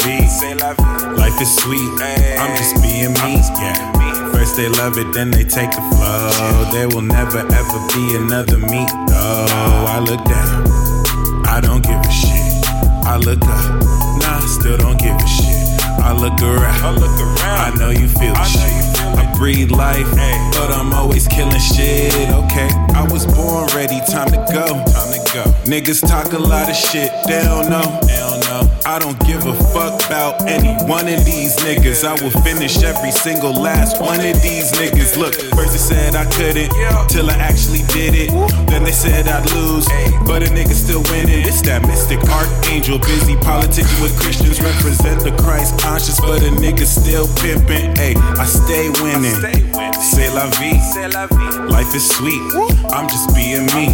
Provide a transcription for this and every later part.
vie. Life is sweet. I'm just being me. Yeah. First they love it, then they take the flow. There will never ever be another me. Though I look down, I don't give a shit. I look up, nah, still don't give a shit. I look around, I look around. I know you feel the shit. I breathe life, but I'm always killing shit. Okay, I was born ready, time to go. Time to go. Niggas talk a lot of shit, they don't know. They don't know. I don't give a fuck about any one of these niggas. I will finish every single last one of these niggas. Look, first they said I couldn't, till I actually did it. Then they said I'd lose, but a nigga still winning. It's that mystic archangel, busy politicking with Christians, represent the Christ conscious, but a nigga still pimping. Hey, I stay winning. C'est la vie. Life is sweet. I'm just being me.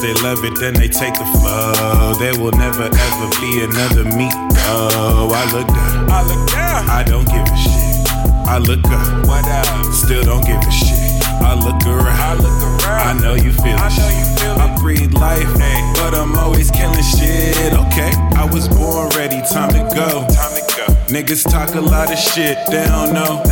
They love it, then they take the flow. There will never ever be another me. Oh, I look down. I look down. I don't give a shit. I look up. What up? Still don't give a shit. I look around. I look around. I know you feel it. I know you feel it. I breathe life, but I'm always killing shit. Okay, I was born ready. Time to go. Time to go. Niggas talk a lot of shit. They don't know.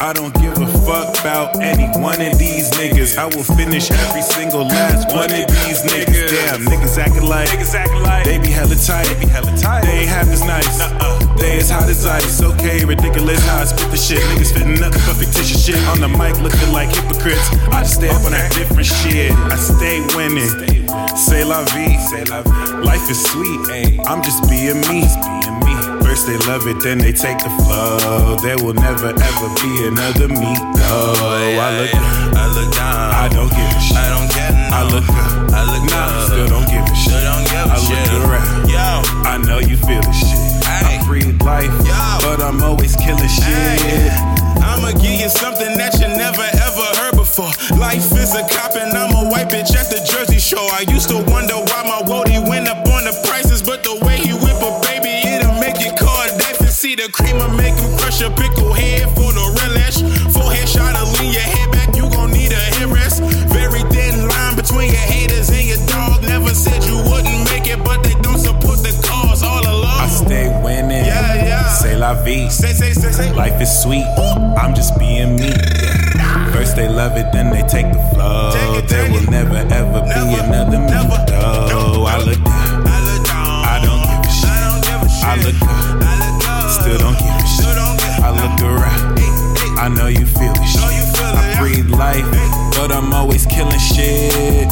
I don't give a fuck about any one of these niggas. I will finish every single last one of these niggas. Damn, niggas acting like niggas acting like they be hella tight. They be hella tight. They ain't half as nice. Uh-uh. They as hot as ice. Okay, ridiculous how I spit the shit. Niggas fitting up for fictitious shit on the mic, looking like hypocrites. I just stay up on that different shit. I stay winning. C'est la vie. Life is sweet. I'm just being me. They love it, then they take the flow. There will never ever be another me. Oh, I look down. I look down. I don't give a shit. I don't get no. I look up. I look nah, up. still don't give a shit. Still don't give a I shit. look around. Yo. I know you feel the shit. Ay. I breathe life, Yo. but I'm always killing shit. Hey, I'ma give you something that you never ever heard before. Life is a cop and I'm a white bitch at the Jersey Shore. I used to wonder creamer make him crush a pickle head for the relish. Forehead shot to lean your head back, you gon' need a. Very thin line between your haters and your dog. Never said you wouldn't make it, but they don't support the cause all along. I stay winning. Yeah, yeah. C'est la vie. Say, say, say, say. Life is sweet. I'm just being me. First they love it, then they take the flow. Take it, there will it. never ever Still don't give a shit. Still don't give I look around. I know you feel the shit. know you feel it. I breathe life, but I'm always killing shit.